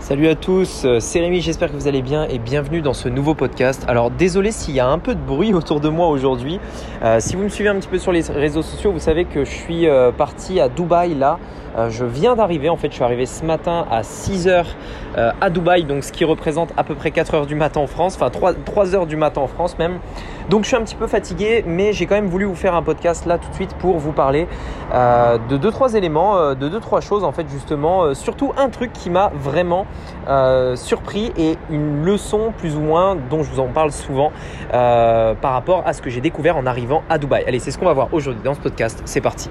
Salut à tous, euh, c'est Rémi, j'espère que vous allez bien et bienvenue dans ce nouveau podcast. Alors désolé s'il y a un peu de bruit autour de moi aujourd'hui. Euh, si vous me suivez un petit peu sur les réseaux sociaux, vous savez que je suis euh, parti à Dubaï là. Je viens d'arriver, en fait je suis arrivé ce matin à 6h à Dubaï, donc ce qui représente à peu près 4h du matin en France, enfin 3, 3h du matin en France même. Donc je suis un petit peu fatigué, mais j'ai quand même voulu vous faire un podcast là tout de suite pour vous parler de 2-3 éléments, de 2-3 choses en fait justement, surtout un truc qui m'a vraiment euh, surpris et une leçon plus ou moins dont je vous en parle souvent euh, par rapport à ce que j'ai découvert en arrivant à Dubaï. Allez, c'est ce qu'on va voir aujourd'hui dans ce podcast. C'est parti.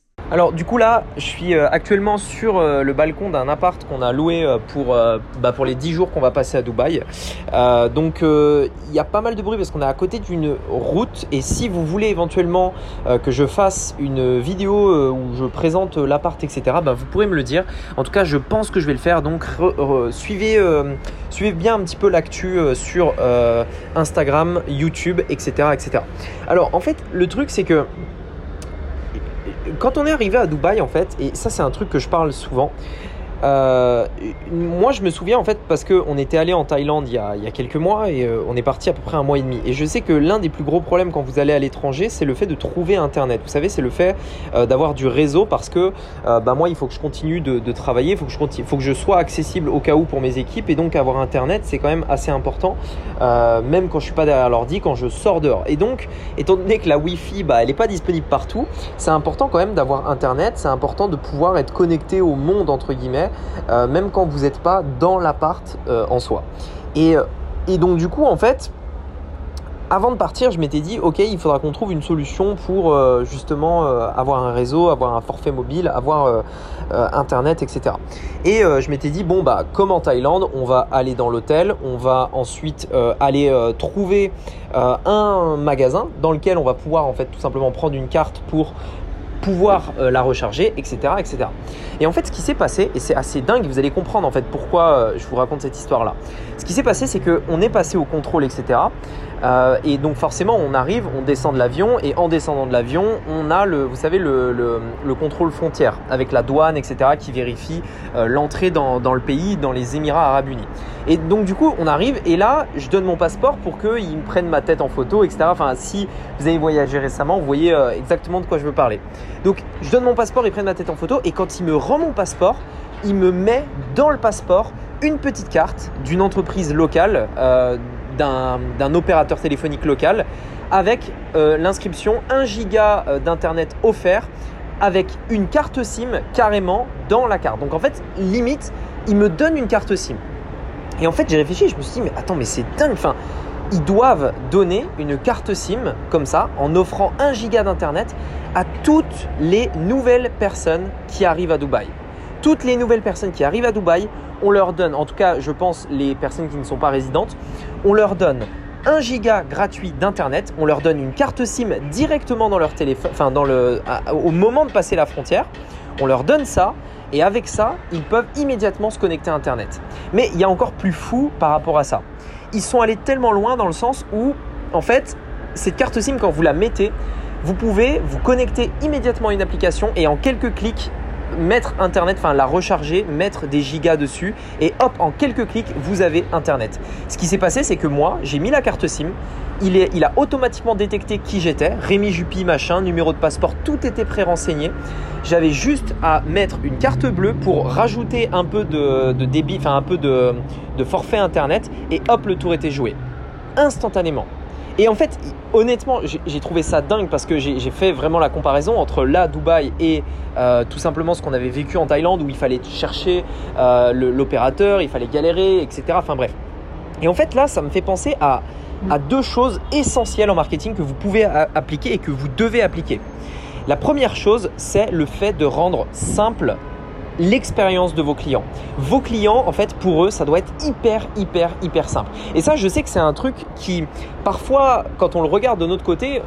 Alors du coup là, je suis euh, actuellement sur euh, le balcon d'un appart qu'on a loué euh, pour, bah, pour les 10 jours qu'on va passer à Dubaï. donc il y a pas mal de bruit parce qu'on est à côté d'une route et si vous voulez éventuellement que je fasse une vidéo où je présente l'appart etc, bah, vous pourrez me le dire. En tout cas je pense que je vais le faire donc suivez, suivez bien un petit peu l'actu sur Instagram, YouTube etc. etc. Alors en fait le truc c'est que quand on est arrivé à Dubaï, en fait, et ça c'est un truc que je parle souvent, euh, moi, je me souviens en fait parce qu'on était allé en Thaïlande il y, a, quelques mois et euh, on est parti à peu près un mois et demi. Et je sais que l'un des plus gros problèmes quand vous allez à l'étranger, c'est le fait de trouver Internet. Vous savez, c'est le fait euh, d'avoir du réseau parce que bah, moi, il faut que je continue de, travailler, il faut que, je continue, faut que je sois accessible au cas où pour mes équipes et donc avoir Internet, c'est quand même assez important, même quand je suis pas derrière l'ordi, quand je sors dehors. Et donc, étant donné que la Wi-Fi, bah, elle n'est pas disponible partout, c'est important quand même d'avoir Internet, c'est important de pouvoir être connecté au monde entre guillemets euh, même quand vous n'êtes pas dans l'appart euh, en soi. Euh, et donc du coup, en fait, avant de partir, je m'étais dit, ok, il faudra qu'on trouve une solution pour justement avoir un réseau, avoir un forfait mobile, avoir Internet, etc. Et je m'étais dit, bon, bah, comme en Thaïlande, on va aller dans l'hôtel, on va ensuite aller trouver un magasin dans lequel on va pouvoir en fait tout simplement prendre une carte pour pouvoir euh, la recharger, etc., etc. Et en fait, ce qui s'est passé, et c'est assez dingue, vous allez comprendre en fait pourquoi euh, je vous raconte cette histoire-là. Ce qui s'est passé, c'est qu'on est passé au contrôle, etc. Euh, et donc forcément, on arrive, on descend de l'avion, et en descendant de l'avion, on a le, vous savez, le, le, contrôle frontière avec la douane, etc., qui vérifie l'entrée dans, le pays, dans les Émirats Arabes Unis. Et donc du coup, on arrive, et là, je donne mon passeport pour qu'ils me prennent ma tête en photo, etc. Enfin, si vous avez voyagé récemment, vous voyez exactement de quoi je veux parler. Donc je donne mon passeport, ils prennent ma tête en photo et quand il me rend mon passeport, il me met dans le passeport une petite carte d'une entreprise locale, euh, d'un opérateur téléphonique local, avec euh, l'inscription 1 giga euh, d'internet offert avec une carte SIM carrément dans la carte. Donc en fait, limite, il me donne une carte SIM. Et en fait, j'ai réfléchi, je me suis dit, mais attends, mais c'est dingue. Enfin, ils doivent donner une carte SIM comme ça en offrant 1 giga d'internet à toutes les nouvelles personnes qui arrivent à Dubaï. Toutes les nouvelles personnes qui arrivent à Dubaï, on leur donne, en tout cas je pense les personnes qui ne sont pas résidentes, on leur donne 1 giga gratuit d'internet, on leur donne une carte SIM directement dans leur téléphone, enfin au moment de passer la frontière, on leur donne ça et avec ça, ils peuvent immédiatement se connecter à internet. Mais il y a encore plus fou par rapport à ça ils sont allés tellement loin dans le sens où, en fait, cette carte SIM, quand vous la mettez, vous pouvez vous connecter immédiatement à une application et en quelques clics mettre internet, enfin la recharger, mettre des gigas dessus et hop, en quelques clics, vous avez internet. Ce qui s'est passé, c'est que moi, j'ai mis la carte SIM, il, a automatiquement détecté qui j'étais, Rémi Juppy, machin, numéro de passeport, tout était pré-renseigné. J'avais juste à mettre une carte bleue pour rajouter un peu de, débit, enfin un peu de forfait internet et hop, le tour était joué. Instantanément. Et en fait, honnêtement, j'ai trouvé ça dingue parce que j'ai fait vraiment la comparaison entre là, Dubaï, et euh, tout simplement ce qu'on avait vécu en Thaïlande où il fallait chercher euh, l'opérateur, il fallait galérer, etc. Enfin bref. Et en fait, là, ça me fait penser à, à deux choses essentielles en marketing que vous pouvez appliquer et que vous devez appliquer. La première chose, c'est le fait de rendre simple l'expérience de vos clients. Vos clients, en fait, pour eux, ça doit être hyper, hyper, hyper simple. Et ça, je sais que c'est un truc qui, parfois, quand on le regarde de notre côté,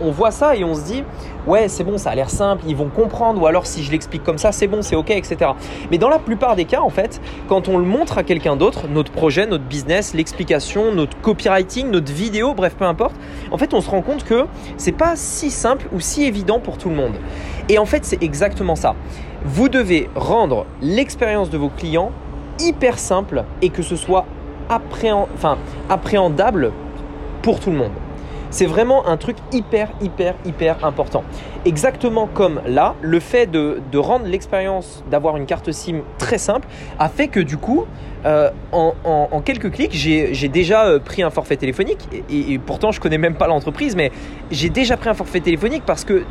on, voit ça et on se dit, ouais, c'est bon, ça a l'air simple, ils vont comprendre, ou alors si je l'explique comme ça, c'est bon, c'est ok, etc. Mais dans la plupart des cas, en fait, quand on le montre à quelqu'un d'autre, notre projet, notre business, l'explication, notre copywriting, notre vidéo, bref, peu importe, en fait, on se rend compte que c'est pas si simple ou si évident pour tout le monde. Et en fait, c'est exactement ça. Vous devez rendre l'expérience de vos clients hyper simple et que ce soit appréhendable pour tout le monde. C'est vraiment un truc hyper, hyper, hyper important. Exactement comme là, le fait de, rendre l'expérience d'avoir une carte SIM très simple a fait que du coup, euh, en, quelques clics, j'ai déjà euh, pris un forfait téléphonique. Et, et pourtant, je connais même pas l'entreprise, mais j'ai déjà pris un forfait téléphonique parce que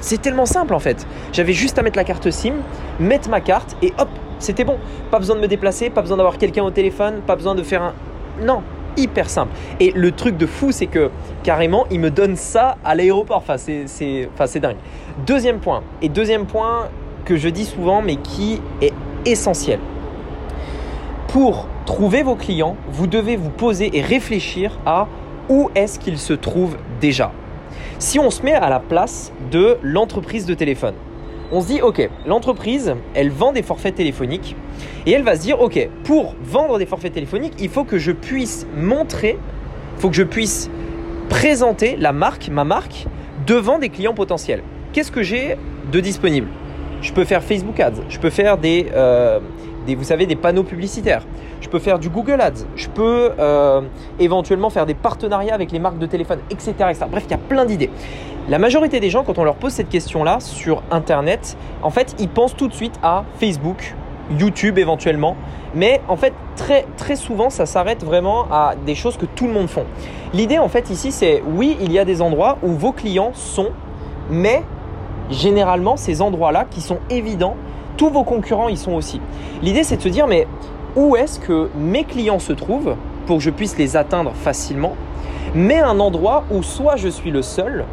c'est tellement simple en fait. J'avais juste à mettre la carte SIM, mettre ma carte et hop, c'était bon. Pas besoin de me déplacer, pas besoin d'avoir quelqu'un au téléphone, pas besoin de faire un... Non, hyper simple. Et le truc de fou, c'est que carrément, il me donne ça à l'aéroport. Enfin, c'est enfin, dingue. Deuxième point, et deuxième point que je dis souvent, mais qui est essentiel. Pour trouver vos clients, vous devez vous poser et réfléchir à où est-ce qu'ils se trouvent déjà. Si on se met à la place de l'entreprise de téléphone, on se dit, ok, l'entreprise, elle vend des forfaits téléphoniques et elle va se dire, ok, pour vendre des forfaits téléphoniques, il faut que je puisse montrer, il faut que je puisse présenter la marque, ma marque, devant des clients potentiels. Qu'est-ce que j'ai de disponible? Je peux faire Facebook Ads, je peux faire des, euh, vous savez, des panneaux publicitaires. Je peux faire du Google Ads. Je peux euh, éventuellement faire des partenariats avec les marques de téléphone, etc., Bref, il y a plein d'idées. La majorité des gens, quand on leur pose cette question-là sur Internet, en fait, ils pensent tout de suite à Facebook, YouTube éventuellement. Mais en fait, très, très souvent, ça s'arrête vraiment à des choses que tout le monde font. L'idée, en fait, ici, c'est oui, il y a des endroits où vos clients sont, mais généralement, ces endroits-là qui sont évidents, tous vos concurrents y sont aussi. L'idée, c'est de se dire, mais où est-ce que mes clients se trouvent pour que je puisse les atteindre facilement, mais un endroit où soit je suis le seul,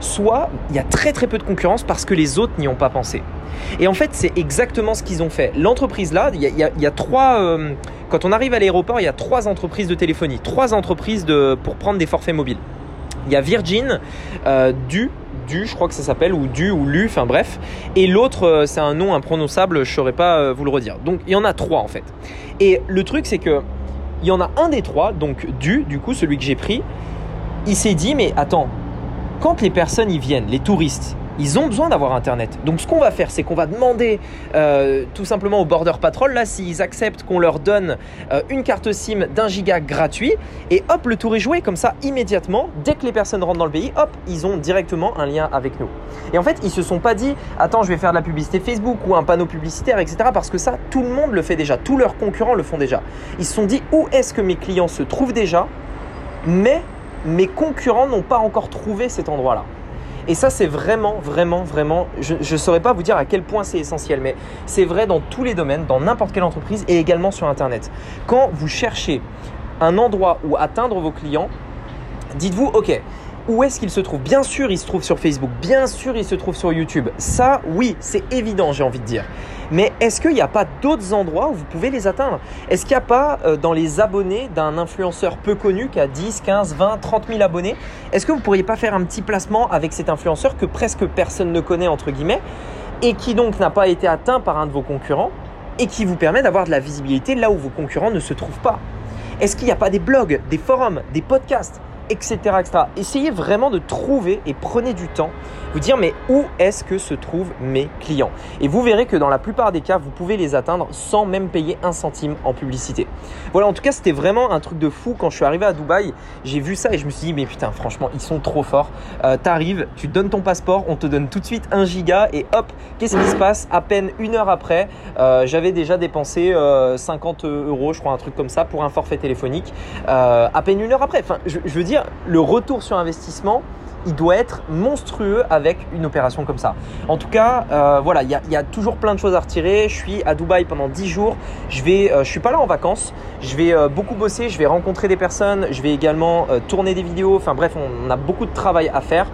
soit il y a très très peu de concurrence parce que les autres n'y ont pas pensé. Et en fait, c'est exactement ce qu'ils ont fait. L'entreprise là, il y a, trois... Euh, quand on arrive à l'aéroport, il y a trois entreprises de téléphonie, trois entreprises de, pour prendre des forfaits mobiles. Il y a Virgin, euh, Du, Du, je crois que ça s'appelle, ou Du, ou Lu, enfin bref. Et l'autre, euh, c'est un nom imprononçable, je ne saurais pas euh, vous le redire. Donc il y en a trois en fait. Et le truc, c'est que il y en a un des trois, donc Du, du coup, celui que j'ai pris, il s'est dit, mais attends, quand les personnes y viennent, les touristes, ils ont besoin d'avoir Internet. Donc ce qu'on va faire, c'est qu'on va demander euh, tout simplement au Border Patrol, là, s'ils acceptent qu'on leur donne euh, une carte SIM d'un giga gratuit, et hop, le tour est joué, comme ça, immédiatement, dès que les personnes rentrent dans le pays, hop, ils ont directement un lien avec nous. Et en fait, ils se sont pas dit, attends, je vais faire de la publicité Facebook ou un panneau publicitaire, etc., parce que ça, tout le monde le fait déjà, tous leurs concurrents le font déjà. Ils se sont dit, où est-ce que mes clients se trouvent déjà, mais mes concurrents n'ont pas encore trouvé cet endroit-là. Et ça, c'est vraiment, vraiment, vraiment, je ne saurais pas vous dire à quel point c'est essentiel, mais c'est vrai dans tous les domaines, dans n'importe quelle entreprise et également sur Internet. Quand vous cherchez un endroit où atteindre vos clients, dites-vous, OK, où est-ce qu'il se trouve? Bien sûr, il se trouve sur Facebook, bien sûr, il se trouve sur YouTube. Ça, oui, c'est évident, j'ai envie de dire. Mais est-ce qu'il n'y a pas d'autres endroits où vous pouvez les atteindre? Est-ce qu'il n'y a pas euh, dans les abonnés d'un influenceur peu connu qui a 10, 15, 20, 30 000 abonnés Est-ce que vous ne pourriez pas faire un petit placement avec cet influenceur que presque personne ne connaît, entre guillemets, et qui donc n'a pas été atteint par un de vos concurrents, et qui vous permet d'avoir de la visibilité là où vos concurrents ne se trouvent pas? Est-ce qu'il n'y a pas des blogs, des forums, des podcasts etc.. Essayez vraiment de trouver et prenez du temps, vous dire mais où est-ce que se trouvent mes clients? Et vous verrez que dans la plupart des cas, vous pouvez les atteindre sans même payer un centime en publicité. Voilà, en tout cas, c'était vraiment un truc de fou. Quand je suis arrivé à Dubaï, j'ai vu ça et je me suis dit mais putain, franchement, ils sont trop forts. Euh, T'arrives, tu donnes ton passeport, on te donne tout de suite un giga et hop, qu'est-ce qui se passe? À peine une heure après, euh, j'avais déjà dépensé 50 euh, euros, je crois, un truc comme ça, pour un forfait téléphonique. À peine une heure après. Enfin, je veux dire, le retour sur investissement il doit être monstrueux avec une opération comme ça. En tout cas, euh, voilà, il y, a toujours plein de choses à retirer. Je suis à Dubaï pendant 10 jours. Euh, je suis pas là en vacances. Je vais euh, beaucoup bosser. Je vais rencontrer des personnes. Je vais également tourner des vidéos. Enfin bref, on, a beaucoup de travail à faire.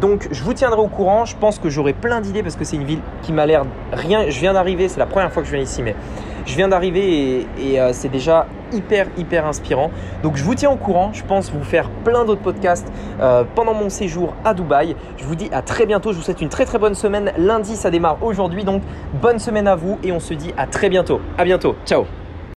donc, je vous tiendrai au courant. Je pense que j'aurai plein d'idées parce que c'est une ville qui m'a l'air rien. Je viens d'arriver. C'est la première fois que je viens ici, mais je viens d'arriver et, c'est déjà hyper hyper inspirant. Donc je vous tiens au courant, je pense vous faire plein d'autres podcasts euh, pendant mon séjour à Dubaï. Je vous dis à très bientôt, je vous souhaite une très très bonne semaine. Lundi ça démarre aujourd'hui donc bonne semaine à vous et on se dit à très bientôt. À bientôt. Ciao.